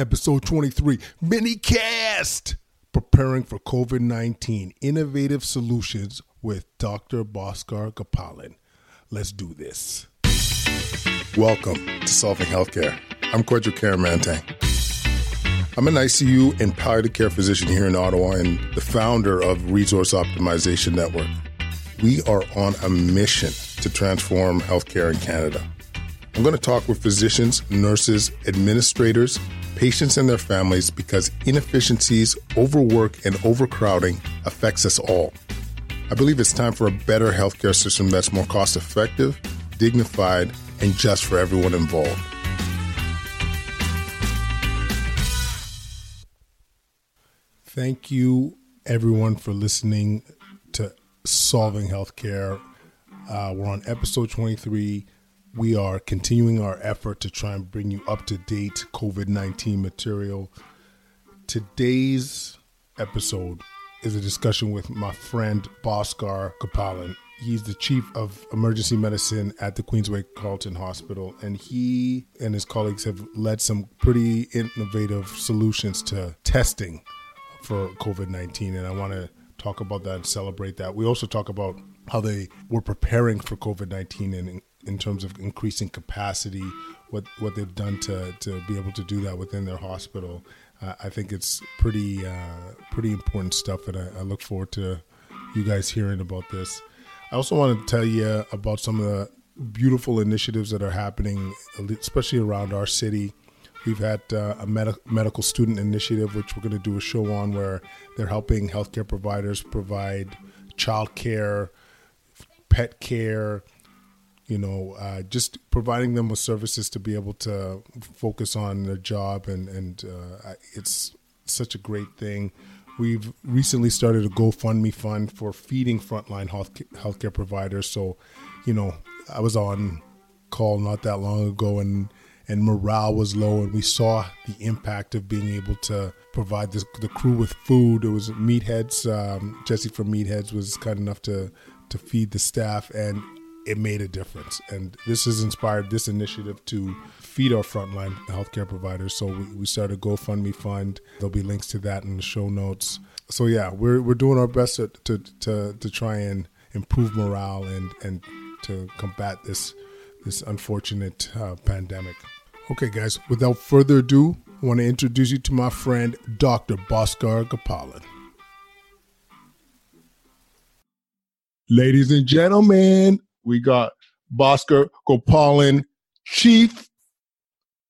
episode 23, mini cast preparing for COVID 19 innovative solutions with Dr. Bhaskar Gopalan. Let's do this. Welcome to Solving Healthcare. I'm Kwadwo Kyeremanteng. I'm an ICU and palliative care physician here in Ottawa and the founder of Resource Optimization Network. We are on a mission to transform healthcare in Canada. I'm going to talk with physicians, nurses, administrators, patients, and their families because inefficiencies, overwork, and overcrowding affects us all. I believe it's time for a better healthcare system that's more cost effective, dignified, and just for everyone involved. Thank you, everyone, for listening to Solving Healthcare. Uh, we're on episode 23. We are continuing our effort to try and bring you up to date COVID 19 material. Today's episode is a discussion with my friend Bhaskar Gopalan. He's the chief of emergency medicine at the Queensway Carleton Hospital, and he and his colleagues have led some pretty innovative solutions to testing for COVID 19. And I want to talk about that and celebrate that. We also talk about how they were preparing for COVID 19 and in, terms of increasing capacity, what, what they've done to, to be able to do that within their hospital. Uh, I think it's pretty uh, pretty important stuff, and I, I look forward to you guys hearing about this. I also want to tell you about some of the beautiful initiatives that are happening, especially around our city. We've had uh, a med- medical student initiative, which we're going to do a show on, where they're helping healthcare providers provide child care, pet care, you know, uh, just providing them with services to be able to focus on their job, and and uh, it's such a great thing. We've recently started a GoFundMe fund for feeding frontline health healthcare providers. So, you know, I was on call not that long ago, and and morale was low, and we saw the impact of being able to provide this, the crew with food. It was Meatheads. Um, Jesse from Meatheads was kind enough to to feed the staff, and it made a difference. And this has inspired this initiative to feed our frontline healthcare providers. So we, we started a GoFundMe fund. There'll be links to that in the show notes. So yeah, we're we're doing our best to to to, to try and improve morale and and to combat this this unfortunate uh, pandemic. Okay, guys, without further ado, I want to introduce you to my friend, Dr. Bhaskar Gopalan. Ladies and gentlemen, we got Bhaskar Gopalan, Chief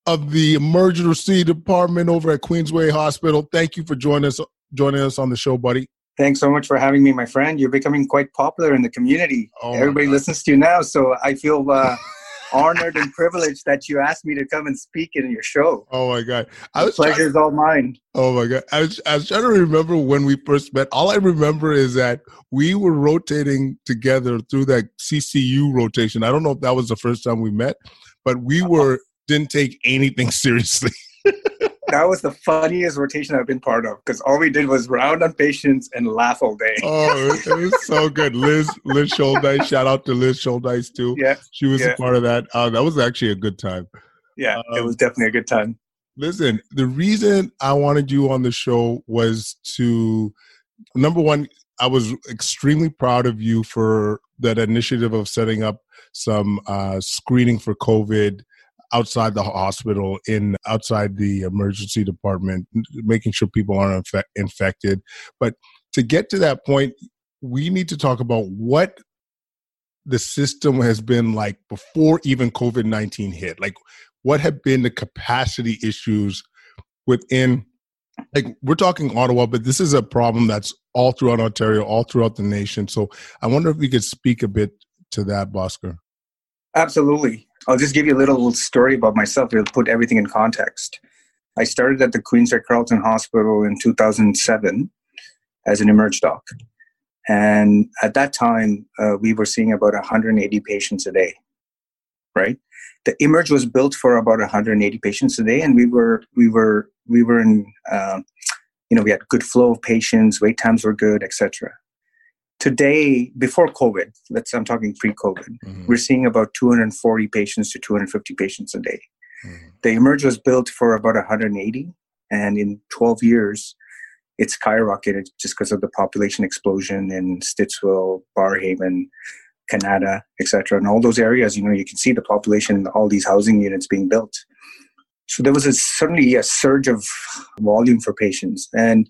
of the Emergency Department over at Queensway Hospital. Thank you for joining us joining us on the show, buddy. Thanks so much for having me, my friend. You're becoming quite popular in the community. Oh Everybody listens to you now, so I feel uh, honored and privileged that you asked me to come and speak in your show. Oh my god, I was pleasure is all mine. Oh my god, I was I was trying to remember when we first met. All I remember is that we were rotating together through that CCU rotation. I don't know if that was the first time we met, but we uh-huh. were didn't take anything seriously. That was the funniest rotation I've been part of because all we did was round on patients and laugh all day. oh, it was so good. Liz, Liz Schuldice, shout out to Liz Schuldice too. Yeah, she was yeah. a part of that. Uh, that was actually a good time. Yeah, um, it was definitely a good time. Listen, the reason I wanted you on the show was to number one, I was extremely proud of you for that initiative of setting up some uh, screening for COVID outside the hospital in outside the emergency department making sure people aren't infe- infected. But to get to that point we need to talk about what the system has been like before even covid-19 hit. Like what have been the capacity issues within like we're talking ottawa but this is a problem that's all throughout ontario all throughout the nation. So i wonder if you could speak a bit to that bhaskar. Absolutely I'll just give you a little story about myself It'll put everything in context. I started at the Queensway Carleton Hospital in 2007 as an emerge doc. And at that time, uh, we were seeing about 180 patients a day, right? The emerge was built for about 180 patients a day, and we were we were we were in, uh, you know, we had good flow of patients, wait times were good, etc today before covid let's i'm talking pre-covid mm-hmm. we're seeing about 240 patients to 250 patients a day mm-hmm. the emerge was built for about 180 And in 12 years, it skyrocketed just because of the population explosion in Stittsville, Barrhaven, Kanata, etc. And all those areas, you know, you can see the population, all these housing units being built. So there was a, certainly a surge of volume for patients. And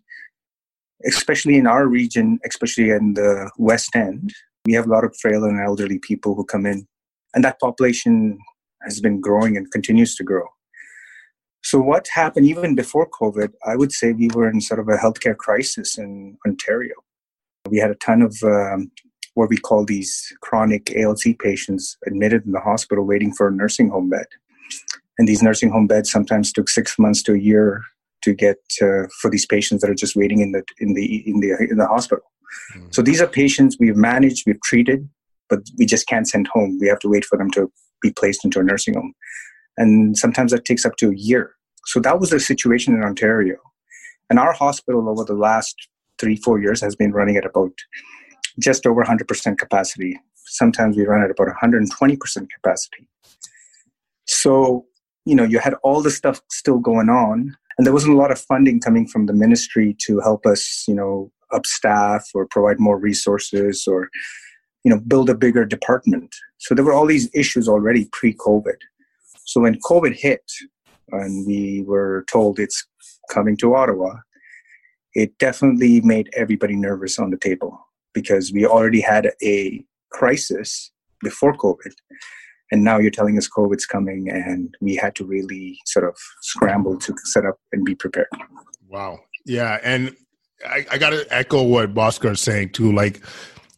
especially in our region, especially in the West End, we have a lot of frail and elderly people who come in. And that population has been growing and continues to grow. So, what happened even before COVID, I would say we were in sort of a healthcare crisis in Ontario. We had a ton of um, what we call these chronic ALC patients admitted in the hospital waiting for a nursing home bed. And these nursing home beds sometimes took six months to a year to get uh, for these patients that are just waiting in the in the in the in the hospital. Mm. So these are patients we've managed, we've treated, but we just can't send home. We have to wait for them to be placed into a nursing home, and sometimes that takes up to a year. So that was the situation in Ontario, and our hospital over the last three four years has been running at about just over 100% capacity. Sometimes we run at about 120% capacity. So you know you had all the stuff still going on and there wasn't a lot of funding coming from the ministry to help us you know up staff or provide more resources or you know build a bigger department. So there were all these issues already pre-covid. So when covid hit and we were told it's coming to ottawa it definitely made everybody nervous on the table because we already had a crisis before covid and now you're telling us COVID's coming, and we had to really sort of scramble to set up and be prepared. Wow. Yeah. And I, I got to echo what Bhaskar is saying too. Like,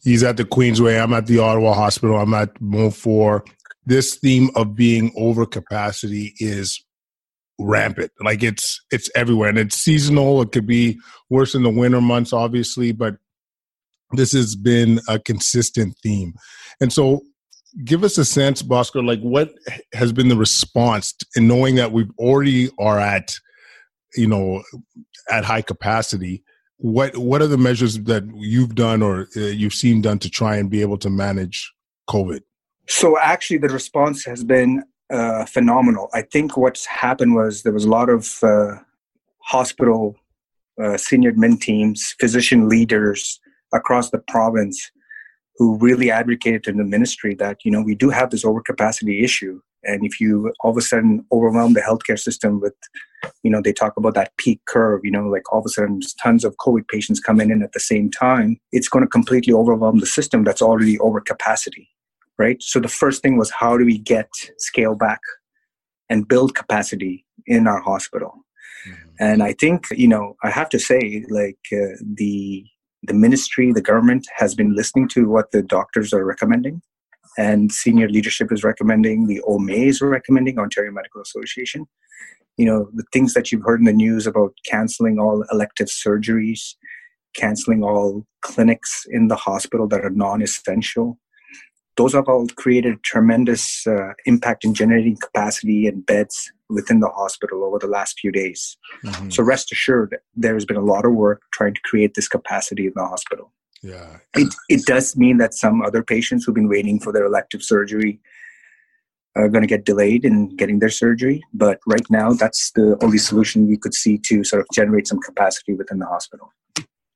he's at the Queensway, I'm at the Ottawa Hospital, I'm at MOFOR. This theme of being over capacity is rampant. Like it's it's everywhere, and it's seasonal. It could be worse in the winter months, obviously, but this has been a consistent theme. And so give us a sense, Bhaskar, like what has been the response in knowing that we already are at, you know, at high capacity. What what are the measures that you've done or uh, you've seen done to try and be able to manage COVID? So actually, the response has been uh, phenomenal. I think what's happened was there was a lot of uh, hospital uh, senior admin teams, physician leaders across the province who really advocated in the ministry that you know we do have this overcapacity issue. And if you all of a sudden overwhelm the healthcare system with you know they talk about that peak curve you know like all of a sudden tons of covid patients coming in at the same time it's going to completely overwhelm the system that's already over capacity right? So the first thing was how do we get scale back and build capacity in our hospital? Mm-hmm. and i think you know i have to say like uh, the the ministry, the government has been listening to what the doctors are recommending, and senior leadership is recommending. The OMA is recommending Ontario Medical Association. You know the things that you've heard in the news about canceling all elective surgeries, canceling all clinics in the hospital that are non-essential. Those have all created tremendous uh, impact in generating capacity and beds within the hospital over the last few days. Mm-hmm. So rest assured, there has been a lot of work trying to create this capacity in the hospital. Yeah. It, it does mean that some other patients who've been waiting for their elective surgery are going to get delayed in getting their surgery. But right now, that's the only solution we could see to sort of generate some capacity within the hospital.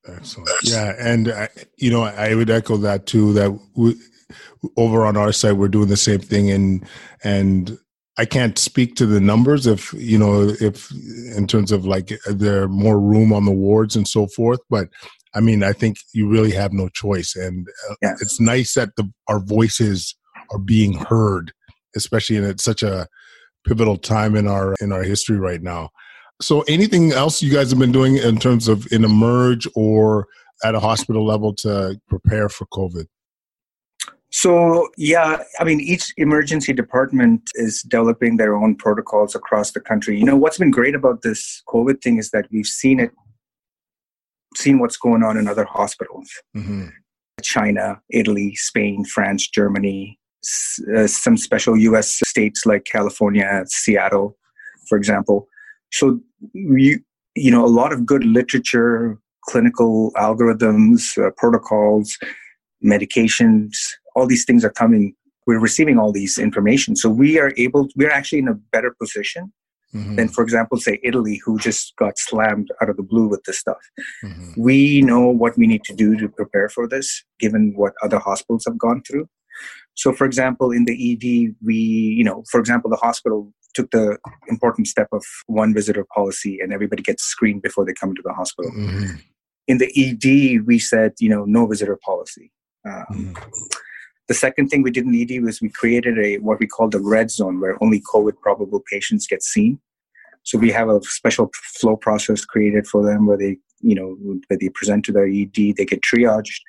Excellent. Yeah. And, uh, you know, I would echo that too, that we, over on our side, we're doing the same thing. And, and I can't speak to the numbers if you know if in terms of like there more room on the wards and so forth, but I mean I think you really have no choice, and uh, yes. it's nice that the, our voices are being heard, especially in such a pivotal time in our in our history right now. So, anything else you guys have been doing in terms of in emerge or at a hospital level to prepare for COVID? So, yeah, I mean, each emergency department is developing their own protocols across the country. You know, what's been great about this COVID thing is that we've seen it, seen what's going on in other hospitals mm-hmm. China, Italy, Spain, France, Germany, uh, some special US states like California, Seattle, for example. So, you, you know, a lot of good literature, clinical algorithms, uh, protocols, medications, all these things are coming we're receiving all these information so we are able we're actually in a better position mm-hmm. than, for example, say Italy, who just got slammed out of the blue with this stuff. Mm-hmm. We know what we need to do to prepare for this, given what other hospitals have gone through. So, for example, in the ED, we, you know, for example, the hospital took the important step of one visitor policy and everybody gets screened before they come into the hospital. Mm-hmm. In the ED, we said, you know, no visitor policy. Um, mm-hmm. The second thing we did in ED was we created a what we call the red zone, where only COVID probable patients get seen. So we have a special flow process created for them, where they, you know, where they present to their ED, they get triaged,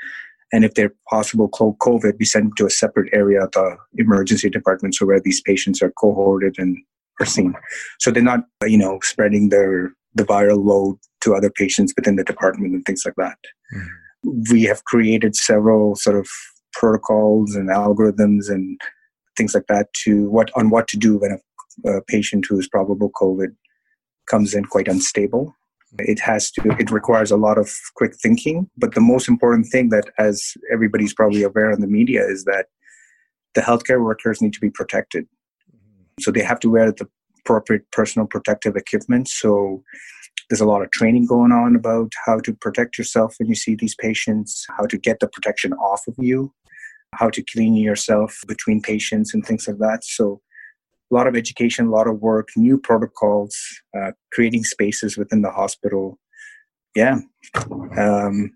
and if they're possible COVID, we send them to a separate area of the emergency department, so where these patients are cohorted and are seen. So they're not, you know, spreading their the viral load to other patients within the department and things like that. Mm-hmm. We have created several sort of protocols and algorithms and things like that to what on what to do when a, a patient who is probable COVID comes in quite unstable. It has to. It requires a lot of quick thinking. But the most important thing that, as everybody's probably aware in the media, is that the healthcare workers need to be protected. Mm-hmm. So they have to wear the appropriate personal protective equipment. So there's a lot of training going on about how to protect yourself when you see these patients, how to get the protection off of you, how to clean yourself between patients and things like that. So a lot of education, a lot of work, new protocols, uh, creating spaces within the hospital. Yeah, um,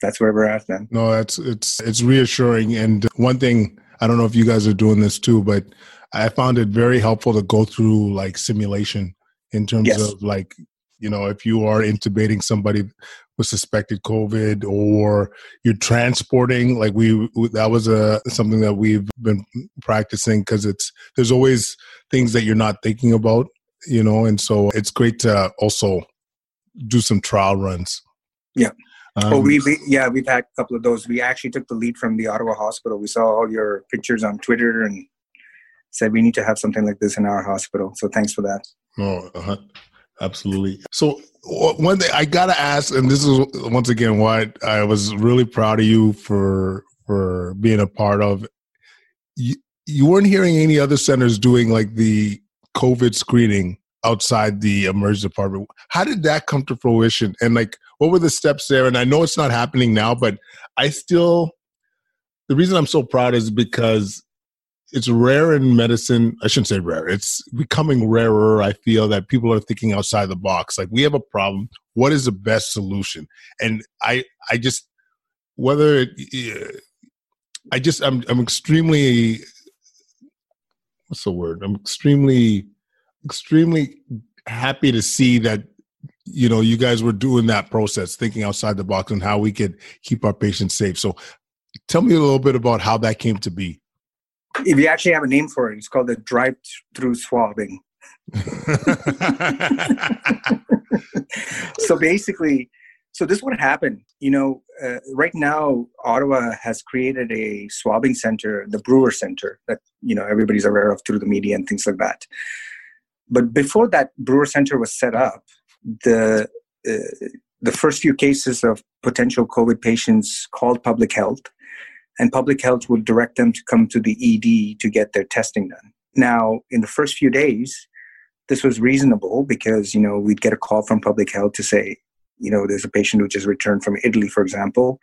that's where we're at then. No, that's it's it's reassuring. And one thing I don't know if you guys are doing this too, but I found it very helpful to go through like simulation in terms yes. of like you know if you are intubating somebody with suspected covid or you're transporting like we that was a something that we've been practicing because it's there's always things that you're not thinking about you know and so it's great to also do some trial runs yeah um, oh, we, we yeah we've had a couple of those we actually took the lead from the ottawa hospital we saw all your pictures on twitter and said we need to have something like this in our hospital. So thanks for that. Oh, uh-huh. absolutely. So one thing I gotta ask, and this is once again why I was really proud of you for for being a part of. You, you weren't hearing any other centers doing like the COVID screening outside the emergency department. How did that come to fruition? And like, what were the steps there? And I know it's not happening now, but I still. The reason I'm so proud is because it's rare in medicine. I shouldn't say rare. It's becoming rarer. I feel that people are thinking outside the box. Like we have a problem. What is the best solution? And I, I just whether it, I just I'm I'm extremely what's the word? I'm extremely extremely happy to see that you know you guys were doing that process thinking outside the box and how we could keep our patients safe so tell me a little bit about how that came to be if you actually have a name for it, it's called the drive-through swabbing. so basically, so this would happen. You know, uh, right now Ottawa has created a swabbing center, the Brewer Center, that you know everybody's aware of through the media and things like that. But before that Brewer Center was set up, the uh, the first few cases of potential COVID patients called public health and public health would direct them to come to the ED to get their testing done. Now, in the first few days, this was reasonable because you know we'd get a call from public health to say, you know, there's a patient who just returned from Italy, for example.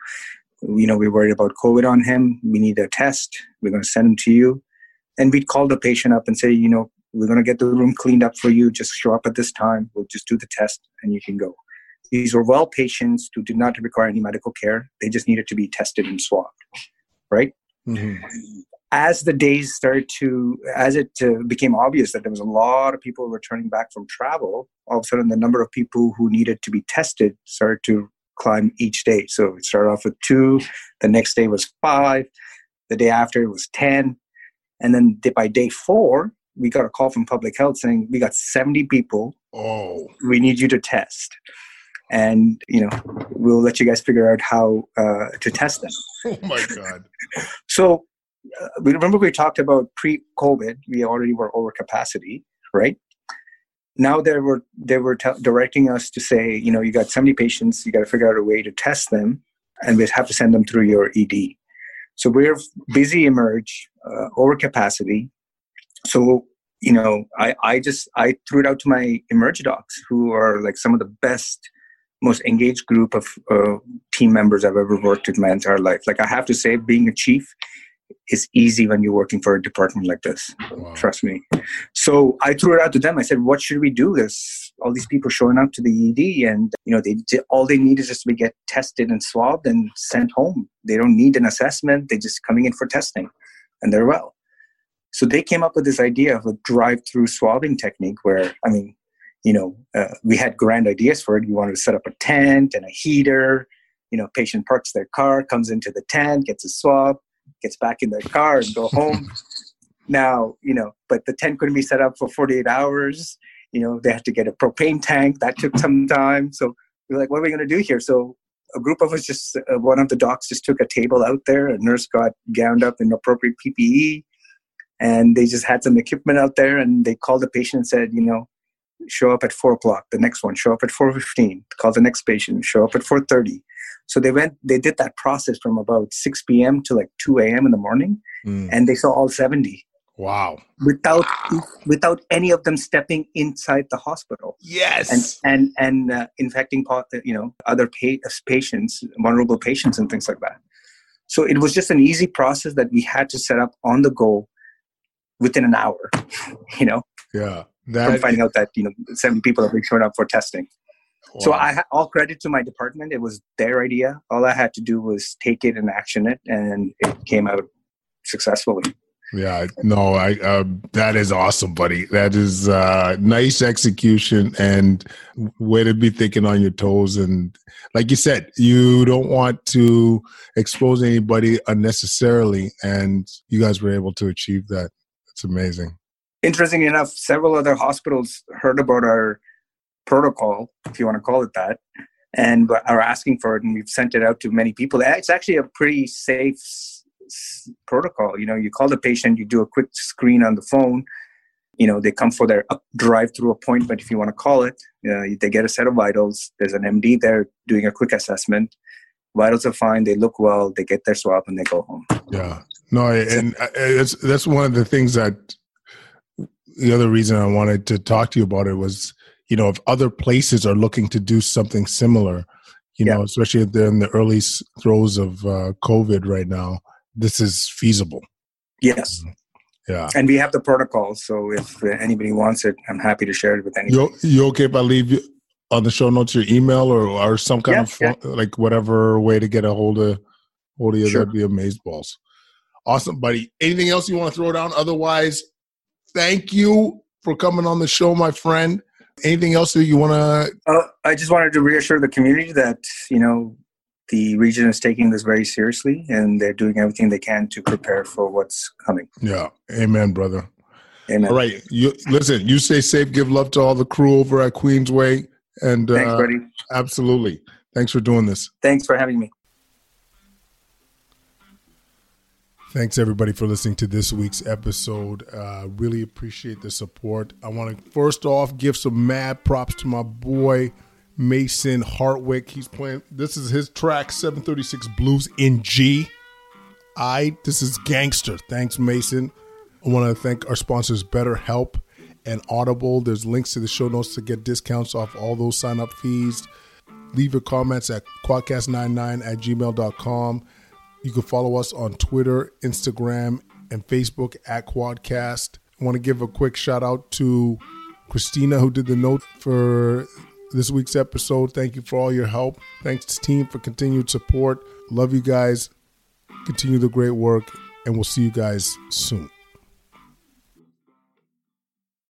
You know, we're worried about COVID on him. We need a test. We're going to send him to you, and we'd call the patient up and say, you know, we're going to get the room cleaned up for you. Just show up at this time. We'll just do the test, and you can go. These were well patients who did not require any medical care. They just needed to be tested and swabbed right? Mm-hmm. As the days started to, as it uh, became obvious that there was a lot of people returning back from travel, all of a sudden the number of people who needed to be tested started to climb each day. So it started off with two, the next day was five, the day after it was 10. And then by day four, we got a call from public health saying we got 70 people. Oh, we need you to test and you know we'll let you guys figure out how uh, to test them. Oh my god! so uh, remember we talked about pre-COVID. We already were over capacity, right? Now they were they were t- directing us to say, you know, you got 70 patients, you got to figure out a way to test them, and we have to send them through your ED. So we're busy emerge uh, over capacity. So you know, I, I just I threw it out to my emerge docs, who are like some of the best, most engaged group of uh, team members I've ever worked with my entire life. Like I have to say, being a chief is easy when you're working for a department like this. Wow. Trust me. So I threw it out to them. I said, "What should we do? There's all these people showing up to the ED, and you know, they all they need is just to get tested and swabbed and sent home. They don't need an assessment. They're just coming in for testing, and they're well." So they came up with this idea of a drive-through swabbing technique, where I mean, you know, uh, we had grand ideas for it. We wanted to set up a tent and a heater. You know, patient parks their car, comes into the tent, gets a swab gets back in their car and go home. now, you know, but the tent couldn't be set up for 48 hours. You know, they had to get a propane tank. That took some time. So we are like, what are we going to do here? So a group of us just, uh, one of the docs just took a table out there. A nurse got gowned up in appropriate PPE. And they just had some equipment out there and they called the patient and said, you know, show up at four o'clock. The next one, show up at 4.15. Call the next patient, show up at 4.30 so they went, they did that process from about 6 p.m. to like 2 a.m. in the morning, mm. and they saw all 70. Wow! Without wow. without any of them stepping inside the hospital. Yes. And and and uh, infecting, you know, other pa- patients, vulnerable patients, and things like that. So it was just an easy process that we had to set up on the go within an hour. You know. Yeah. That, from finding out that you know seven people have been showing up for testing. Wow. So I all credit to my department. It was their idea. All I had to do was take it and action it, and it came out successfully. Yeah, no, I uh, that is awesome, buddy. That is uh, nice execution and way to be thinking on your toes. And like you said, you don't want to expose anybody unnecessarily, and you guys were able to achieve that. It's amazing. Interesting enough, several other hospitals heard about our protocol, if you want to call it that, and are asking for it, and we've sent it out to many people. It's actually a pretty safe protocol. You know, you call the patient, you do a quick screen on the phone. You know, they come for their drive-through appointment, if you want to call it. Uh, they get a set of vitals. There's an MD there doing a quick assessment. Vitals are fine. They look well. They get their swab and they go home. Yeah. No, and it's, that's one of the things that the other reason I wanted to talk to you about it was you know, if other places are looking to do something similar, you yeah. know, especially if they're in the early throes of uh, COVID right now, this is feasible. Yes. Mm-hmm. Yeah. And we have the protocol. So if anybody wants it, I'm happy to share it with anyone. You, you okay if I leave you on the show notes your email or, or some kind yeah, of phone, yeah. like whatever way to get a hold of, hold of you? Sure. That'd be amazing balls. Awesome, buddy. Anything else you want to throw down? Otherwise, thank you for coming on the show, my friend. Anything else that you want to? Uh, I just wanted to reassure the community that you know the region is taking this very seriously and they're doing everything they can to prepare for what's coming. Yeah, amen, brother. Amen. All right, you listen. You stay safe. Give love to all the crew over at Queensway, and thanks, uh, buddy. Absolutely. Thanks for doing this. Thanks for having me. Thanks everybody for listening to this week's episode. Uh, really appreciate the support. I want to first off give some mad props to my boy Mason Hartwick. He's playing. This is his track 736 Blues in G. I. This is gangster. Thanks Mason. I want to thank our sponsors BetterHelp and Audible. There's links to the show notes to get discounts off all those sign up fees. Leave your comments at kwadcast99 at gmail.com. You can follow us on Twitter, Instagram, and Facebook at Kwadcast. I want to give a quick shout out to Christina, who did the note for this week's episode. Thank you for all your help. Thanks, team, for continued support. Love you guys. Continue the great work, and we'll see you guys soon.